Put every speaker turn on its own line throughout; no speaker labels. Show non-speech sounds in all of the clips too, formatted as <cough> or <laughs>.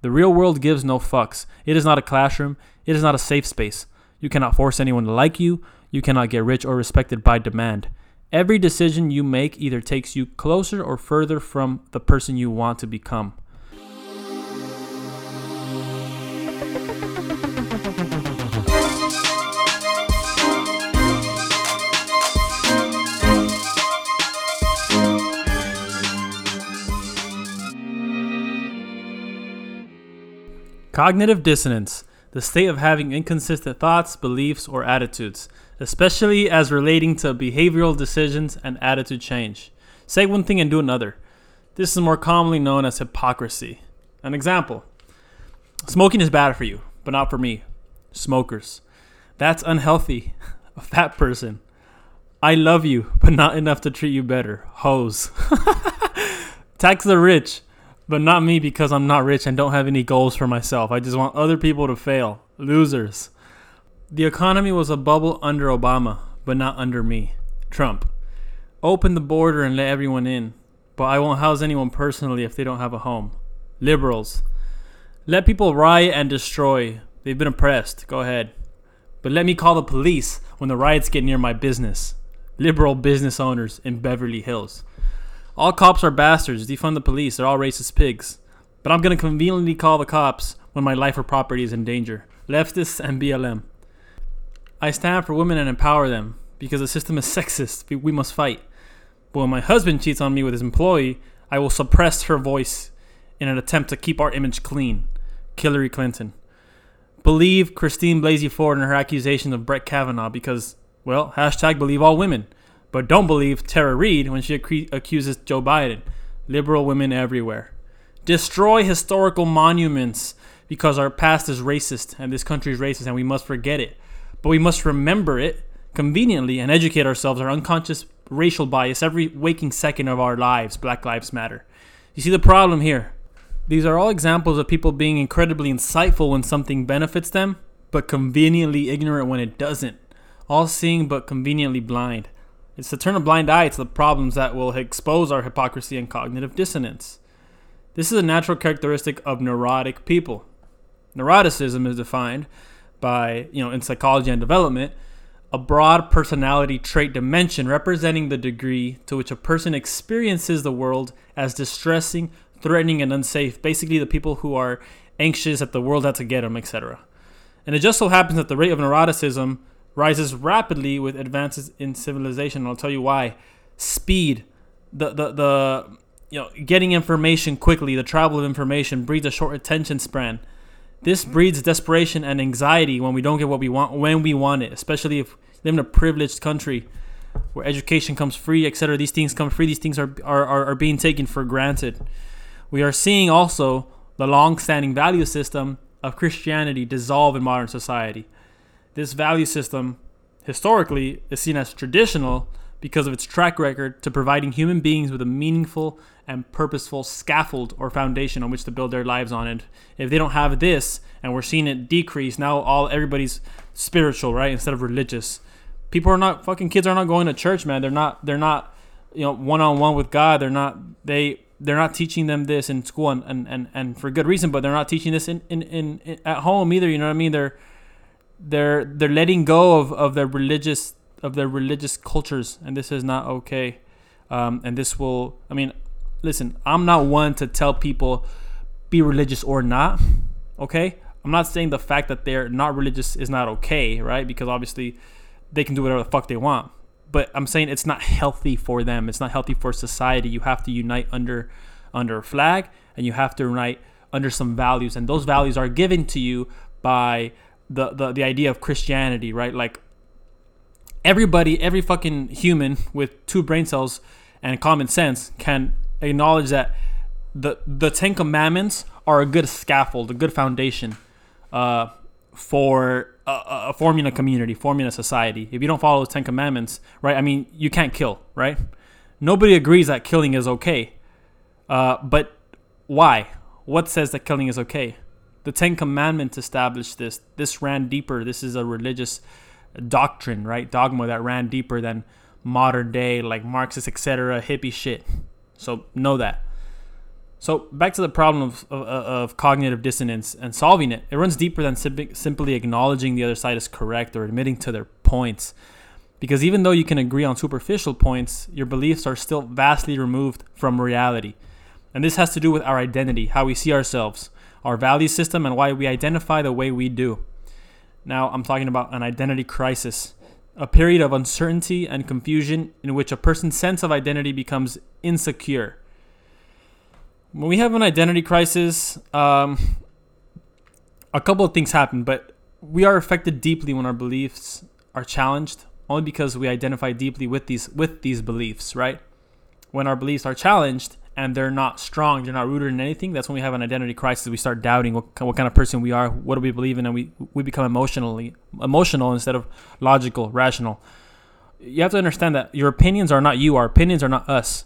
The real world gives no fucks. It is not a classroom. It is not a safe space. You cannot force anyone to like you. You cannot get rich or respected by demand. Every decision you make either takes you closer or further from the person you want to become. Cognitive dissonance, the state of having inconsistent thoughts, beliefs, or attitudes, especially as relating to behavioral decisions and attitude change. Say one thing and do another. This is more commonly known as hypocrisy. An example Smoking is bad for you, but not for me. Smokers. That's unhealthy. <laughs> A fat person. I love you, but not enough to treat you better. Hoes. <laughs> Tax the rich but not me because I'm not rich and don't have any goals for myself. I just want other people to fail. Losers. The economy was a bubble under Obama, but not under me. Trump. Open the border and let everyone in, but I won't house anyone personally if they don't have a home. Liberals. Let people riot and destroy. They've been oppressed. Go ahead. But let me call the police when the riots get near my business. Liberal business owners in Beverly Hills. All cops are bastards. Defund the police. They're all racist pigs. But I'm going to conveniently call the cops when my life or property is in danger. Leftists and BLM. I stand for women and empower them because the system is sexist. We must fight. But when my husband cheats on me with his employee, I will suppress her voice in an attempt to keep our image clean. Hillary Clinton. Believe Christine Blasey Ford and her accusation of Brett Kavanaugh because, well, hashtag believe all women. But don't believe Tara Reade when she ac- accuses Joe Biden. Liberal women everywhere. Destroy historical monuments because our past is racist and this country is racist and we must forget it. But we must remember it conveniently and educate ourselves our unconscious racial bias every waking second of our lives. Black Lives Matter. You see the problem here? These are all examples of people being incredibly insightful when something benefits them, but conveniently ignorant when it doesn't. All seeing but conveniently blind. It's to turn a blind eye to the problems that will expose our hypocrisy and cognitive dissonance. This is a natural characteristic of neurotic people. Neuroticism is defined by, you know, in psychology and development, a broad personality trait dimension representing the degree to which a person experiences the world as distressing, threatening, and unsafe. Basically, the people who are anxious that the world had to get them, etc. And it just so happens that the rate of neuroticism rises rapidly with advances in civilization. I'll tell you why. Speed, the the the you know, getting information quickly, the travel of information breeds a short attention span. This breeds desperation and anxiety when we don't get what we want when we want it, especially if we live in a privileged country where education comes free, etc. These things come free. These things are, are, are, are being taken for granted. We are seeing also the long-standing value system of Christianity dissolve in modern society. This value system, historically, is seen as traditional because of its track record to providing human beings with a meaningful and purposeful scaffold or foundation on which to build their lives on. And if they don't have this, and we're seeing it decrease, now all everybody's spiritual, right, instead of religious. People are not fucking kids are not going to church, man. They're not. They're not. You know, one on one with God. They're not. They they're not teaching them this in school and, and, and, and for good reason, but they're not teaching this in, in, in, in at home either. You know what I mean? They're they're they're letting go of, of their religious of their religious cultures and this is not okay. Um, and this will i mean listen i'm not one to tell people be religious or not okay? I'm not saying the fact that they're not religious is not okay right? Because obviously they can do whatever the fuck they want. But i'm saying it's not healthy for them. It's not healthy for society. You have to unite under under a flag and you have to unite under some values. And those values are given to you by the, the the idea of Christianity, right? Like everybody, every fucking human <laughs> with two brain cells and common sense can acknowledge that the the Ten Commandments are a good scaffold, a good foundation uh, for a, a forming a community, forming a society. If you don't follow the Ten Commandments, right? I mean, you can't kill, right? Nobody agrees that killing is okay, uh, but why? What says that killing is okay? The Ten Commandments established this. This ran deeper. This is a religious doctrine, right? Dogma that ran deeper than modern day, like Marxist, etc., hippie shit. So know that. So back to the problem of, of, of, cognitive dissonance and solving it. It runs deeper than simply acknowledging the other side is correct or admitting to their points. Because even though you can agree on superficial points, your beliefs are still vastly removed from reality. And this has to do with our identity, how we see ourselves, our value system, and why we identify the way we do. Now, I'm talking about an identity crisis, a period of uncertainty and confusion in which a person's sense of identity becomes insecure when we have an identity crisis, um, a couple of things happen, but we are affected deeply when our beliefs are challenged, only because we identify deeply with these with these beliefs, right? When our beliefs are challenged and they're not strong, they're not rooted in anything. That's when we have an identity crisis. We start doubting what, what kind of person we are, what do we believe in, and we we become emotionally emotional instead of logical, rational. You have to understand that your opinions are not you. Our opinions are not us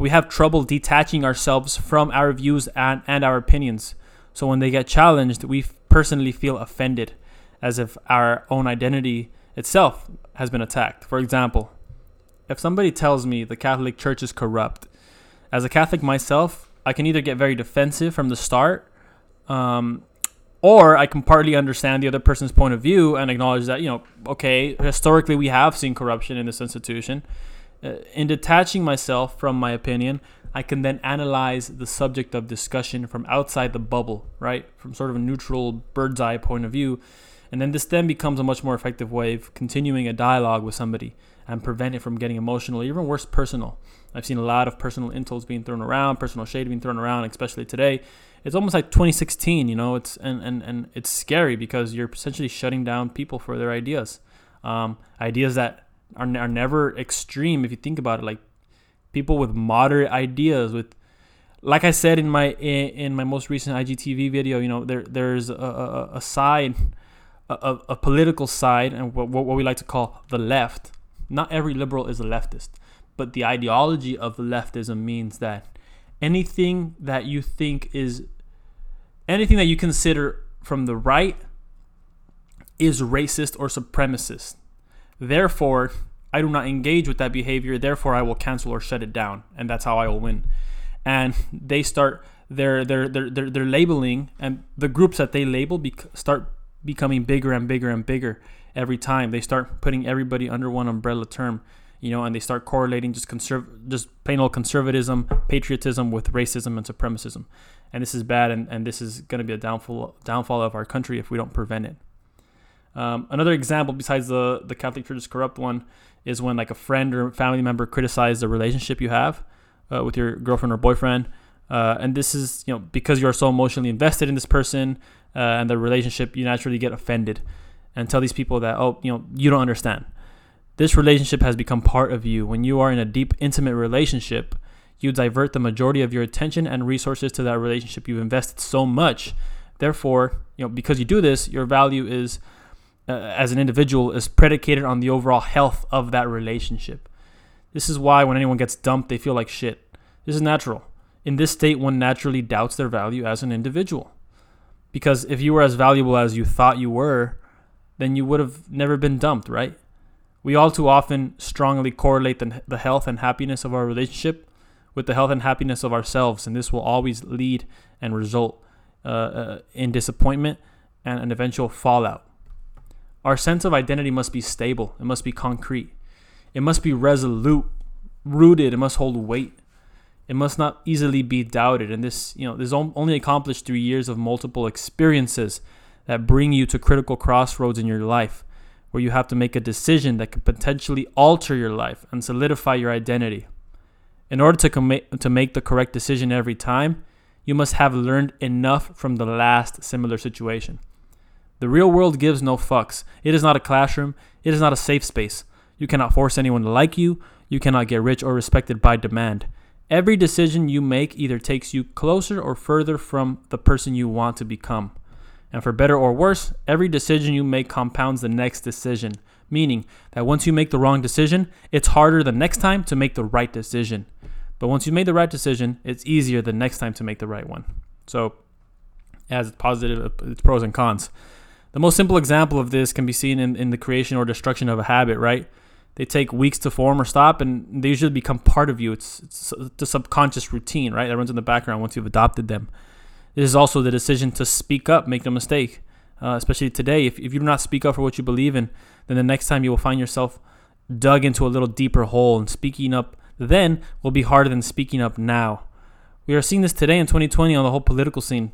we have trouble detaching ourselves from our views and, and our opinions. So when they get challenged, we personally feel offended, as if our own identity itself has been attacked. For example, if somebody tells me the Catholic Church is corrupt, as a Catholic myself, I can either get very defensive from the start, um, or I can partly understand the other person's point of view and acknowledge that, you know, okay, historically we have seen corruption in this institution uh, in detaching myself from my opinion, I can then analyze the subject of discussion from outside the bubble, right? From sort of a neutral bird's eye point of view. And then this then becomes a much more effective way of continuing a dialogue with somebody and prevent it from getting emotional, even worse, personal. I've seen a lot of personal insults being thrown around, personal shade being thrown around, especially today. It's almost like 2016, you know. It's and and, and it's scary because you're essentially shutting down people for their ideas, um, ideas that are, are never extreme if you think about it like people with moderate ideas with like I said in my in, in my most recent IGTV video, you know, there there's a, a, a side, a, a, political side, and what, what we like to call the left. Not every liberal is a leftist, but the ideology of leftism means that anything that you think is anything that you consider from the right is racist or supremacist. Therefore, I do not engage with that behavior. Therefore, I will cancel or shut it down, and that's how I will win. And they start their their their their, their labeling, and the groups that they label start becoming bigger and bigger and bigger every time. They start putting everybody under one umbrella term, you know, and they start correlating just conserv- just plain old conservatism, patriotism with racism and supremacism. And this is bad, and, and this is going to be a downfall downfall of our country if we don't prevent it. Um, another example, besides the the Catholic Church is corrupt one, is when like a friend or family member criticizes the relationship you have uh, with your girlfriend or boyfriend, uh, and this is you know because you're so emotionally invested in this person uh, and the relationship, you naturally get offended and tell these people that oh you know you don't understand. This relationship has become part of you. When you are in a deep, intimate relationship, you divert the majority of your attention and resources to that relationship you've invested so much. Therefore, you know because you do this, your value is uh, as an individual is predicated on the overall health of that relationship. This is why when anyone gets dumped, they feel like shit. This is natural. In this state, one naturally doubts their value as an individual. Because if you were as valuable as you thought you were, then you would have never been dumped, right? We all too often strongly correlate the, the health and happiness of our relationship with the health and happiness of ourselves, and this will always lead and result uh, uh, in disappointment and an eventual fallout. Our sense of identity must be stable, it must be concrete, it must be resolute, rooted, it must hold weight. It must not easily be doubted, and this, you know, this only accomplished through years of multiple experiences that bring you to critical crossroads in your life, where you have to make a decision that could potentially alter your life and solidify your identity. In order to, to make the correct decision every time, you must have learned enough from the last similar situation. The real world gives no fucks. It is not a classroom. It is not a safe space. You cannot force anyone to like you. You cannot get rich or respected by demand. Every decision you make either takes you closer or further from the person you want to become. And for better or worse, every decision you make compounds the next decision, meaning that once you make the wrong decision, it's harder the next time to make the right decision. But once you've made the right decision, it's easier the next time to make the right one. So, as has positive, its pros and cons. The most simple example of this can be seen in, in the creation or destruction of a habit, right? They take weeks to form or stop, and they usually become part of you. It's, it's the subconscious routine, right? That runs in the background once you've adopted them. It is also the decision to speak up, make no mistake. Uh, especially today, if, if you do not speak up for what you believe in, then the next time you will find yourself dug into a little deeper hole, and speaking up then will be harder than speaking up now. We are seeing this today in 2020 on the whole political scene.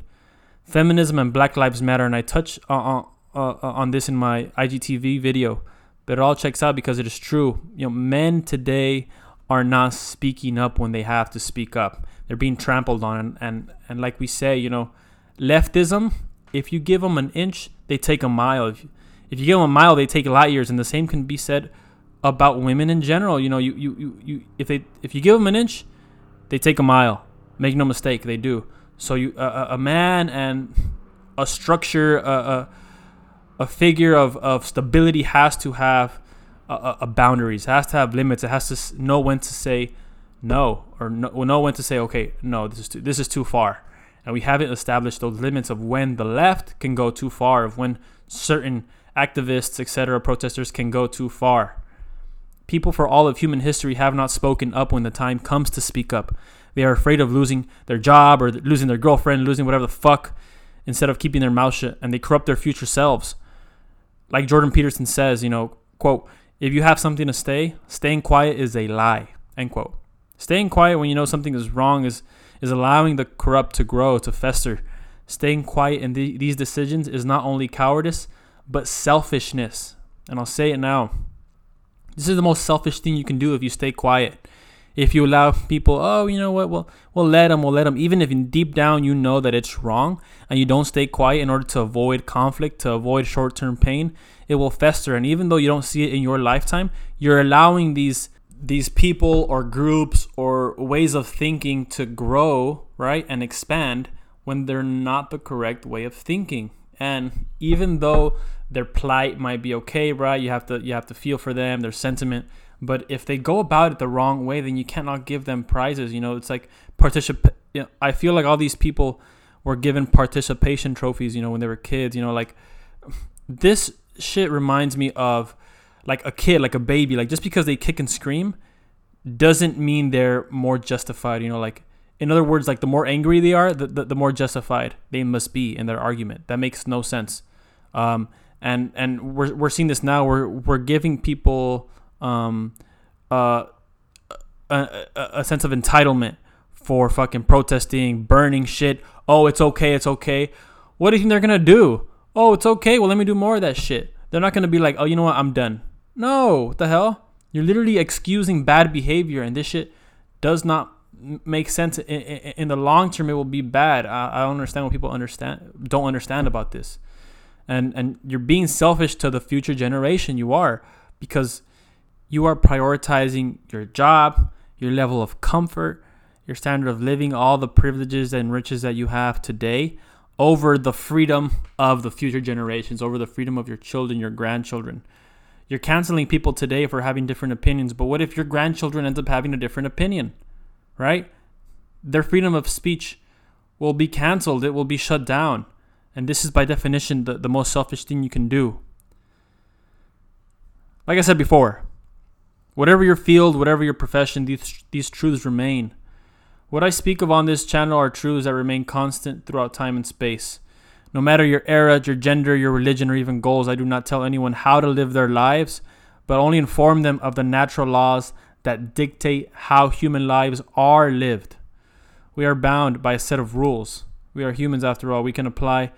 Feminism and Black Lives Matter, and I touch on, uh, on this in my IGTV video, but it all checks out because it is true. You know, men today are not speaking up when they have to speak up. They're being trampled on, and and, and like we say, you know, leftism. If you give them an inch, they take a mile. If, if you give them a mile, they take light years, and the same can be said about women in general. You know, you, you, you, you if they if you give them an inch, they take a mile. Make no mistake, they do. So you uh, a man and a structure, uh, a a figure of, of stability has to have a, a boundaries, has to have limits. It has to know when to say no or no, know when to say okay, no, this is too, this is too far. And we haven't established those limits of when the left can go too far, of when certain activists, etc., protesters can go too far. People for all of human history have not spoken up when the time comes to speak up. They are afraid of losing their job or losing their girlfriend, losing whatever the fuck, instead of keeping their mouth shut, and they corrupt their future selves. Like Jordan Peterson says, you know, quote, if you have something to say, staying quiet is a lie, end quote. Staying quiet when you know something is wrong is, is allowing the corrupt to grow, to fester. Staying quiet in the, these decisions is not only cowardice, but selfishness. And I'll say it now. This is the most selfish thing you can do if you stay quiet. If you allow people, oh, you know what, well, we'll let them, we'll let them. Even if deep down you know that it's wrong and you don't stay quiet in order to avoid conflict, to avoid short term pain, it will fester. And even though you don't see it in your lifetime, you're allowing these these people or groups or ways of thinking to grow, right, and expand when they're not the correct way of thinking. And even though their plight might be okay, right? You have to you have to feel for them, their sentiment. But if they go about it the wrong way, then you cannot give them prizes. You know, it's like participate. You know, I feel like all these people were given participation trophies. You know, when they were kids. You know, like this shit reminds me of like a kid, like a baby. Like just because they kick and scream doesn't mean they're more justified. You know, like in other words, like the more angry they are, the, the, the more justified they must be in their argument. That makes no sense. Um, and and we're we're seeing this now. We're we're giving people um, uh, a, a, a sense of entitlement for fucking protesting, burning shit. Oh, it's okay, it's okay. What do you think they're gonna do? Oh, it's okay. Well, let me do more of that shit. They're not gonna be like, oh, you know what? I'm done. No, what the hell? You're literally excusing bad behavior, and this shit does not make sense. In, in, in the long term, it will be bad. I, I don't understand what people understand don't understand about this and and you're being selfish to the future generation you are because you are prioritizing your job your level of comfort your standard of living all the privileges and riches that you have today over the freedom of the future generations over the freedom of your children your grandchildren you're canceling people today for having different opinions but what if your grandchildren end up having a different opinion right their freedom of speech will be canceled it will be shut down and this is by definition the, the most selfish thing you can do. Like I said before, whatever your field, whatever your profession, these, these truths remain. What I speak of on this channel are truths that remain constant throughout time and space. No matter your era, your gender, your religion, or even goals, I do not tell anyone how to live their lives, but only inform them of the natural laws that dictate how human lives are lived. We are bound by a set of rules. We are humans after all. We can apply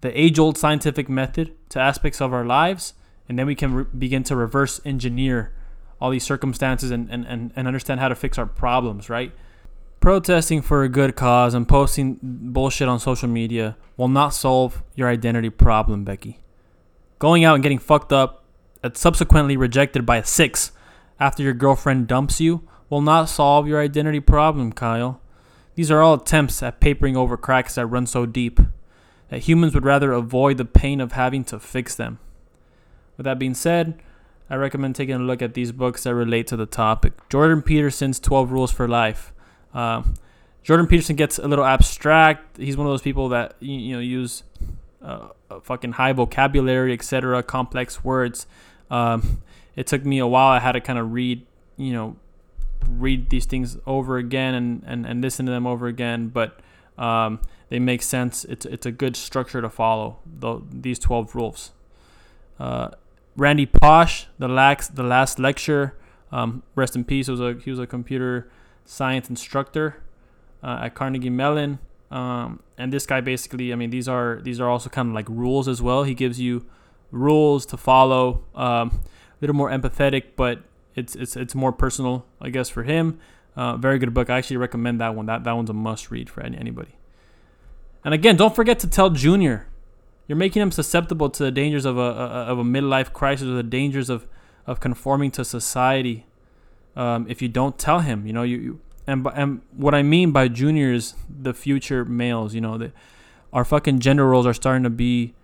the age old scientific method to aspects of our lives, and then we can re- begin to reverse engineer all these circumstances and, and, and, and understand how to fix our problems, right? Protesting for a good cause and posting bullshit on social media will not solve your identity problem, Becky. Going out and getting fucked up and subsequently rejected by a six after your girlfriend dumps you will not solve your identity problem, Kyle. These are all attempts at papering over cracks that run so deep that humans would rather avoid the pain of having to fix them. With that being said, I recommend taking a look at these books that relate to the topic. Jordan Peterson's 12 Rules for Life. Uh, Jordan Peterson gets a little abstract. He's one of those people that you know use uh, fucking high vocabulary, etc., complex words. Um, it took me a while. I had to kind of read, you know, read these things over again and, and, and listen to them over again. But um, they make sense. It's it's a good structure to follow. The, these twelve rules. Uh, Randy Pausch, the last the last lecture. Um, rest in peace. Was a he was a computer science instructor uh, at Carnegie Mellon. Um, and this guy basically, I mean, these are these are also kind of like rules as well. He gives you rules to follow. Um, a little more empathetic, but it's it's it's more personal, I guess, for him. Uh, very good book. I actually recommend that one. That that one's a must read for any, anybody. And again, don't forget to tell Junior. You're making him susceptible to the dangers of a, a of a midlife crisis or the dangers of of conforming to society. Um, if you don't tell him, you know you, you and and what I mean by juniors, the future males. You know that our fucking gender roles are starting to be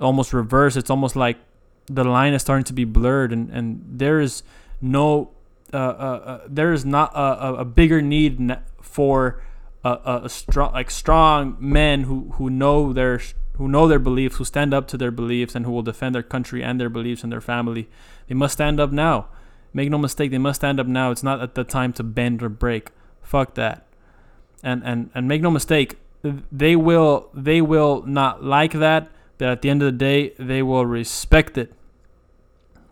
almost reversed. It's almost like the line is starting to be blurred, and and there is no uh, uh, uh, there is not a, a bigger need for a, a, strong like strong men who, who know their who know their beliefs, who stand up to their beliefs, and who will defend their country and their beliefs and their family. They must stand up now. Make no mistake, they must stand up now. It's not at the time to bend or break. Fuck that. And and and make no mistake, they will they will not like that, but at the end of the day, they will respect it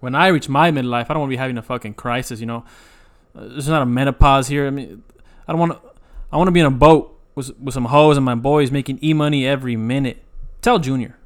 when I reach my midlife, I don't want to be having a fucking crisis. You know, there's not a menopause here. I mean, I don't want to. I want to be in a boat with with some hoes and my boys making e money every minute. Tell Junior.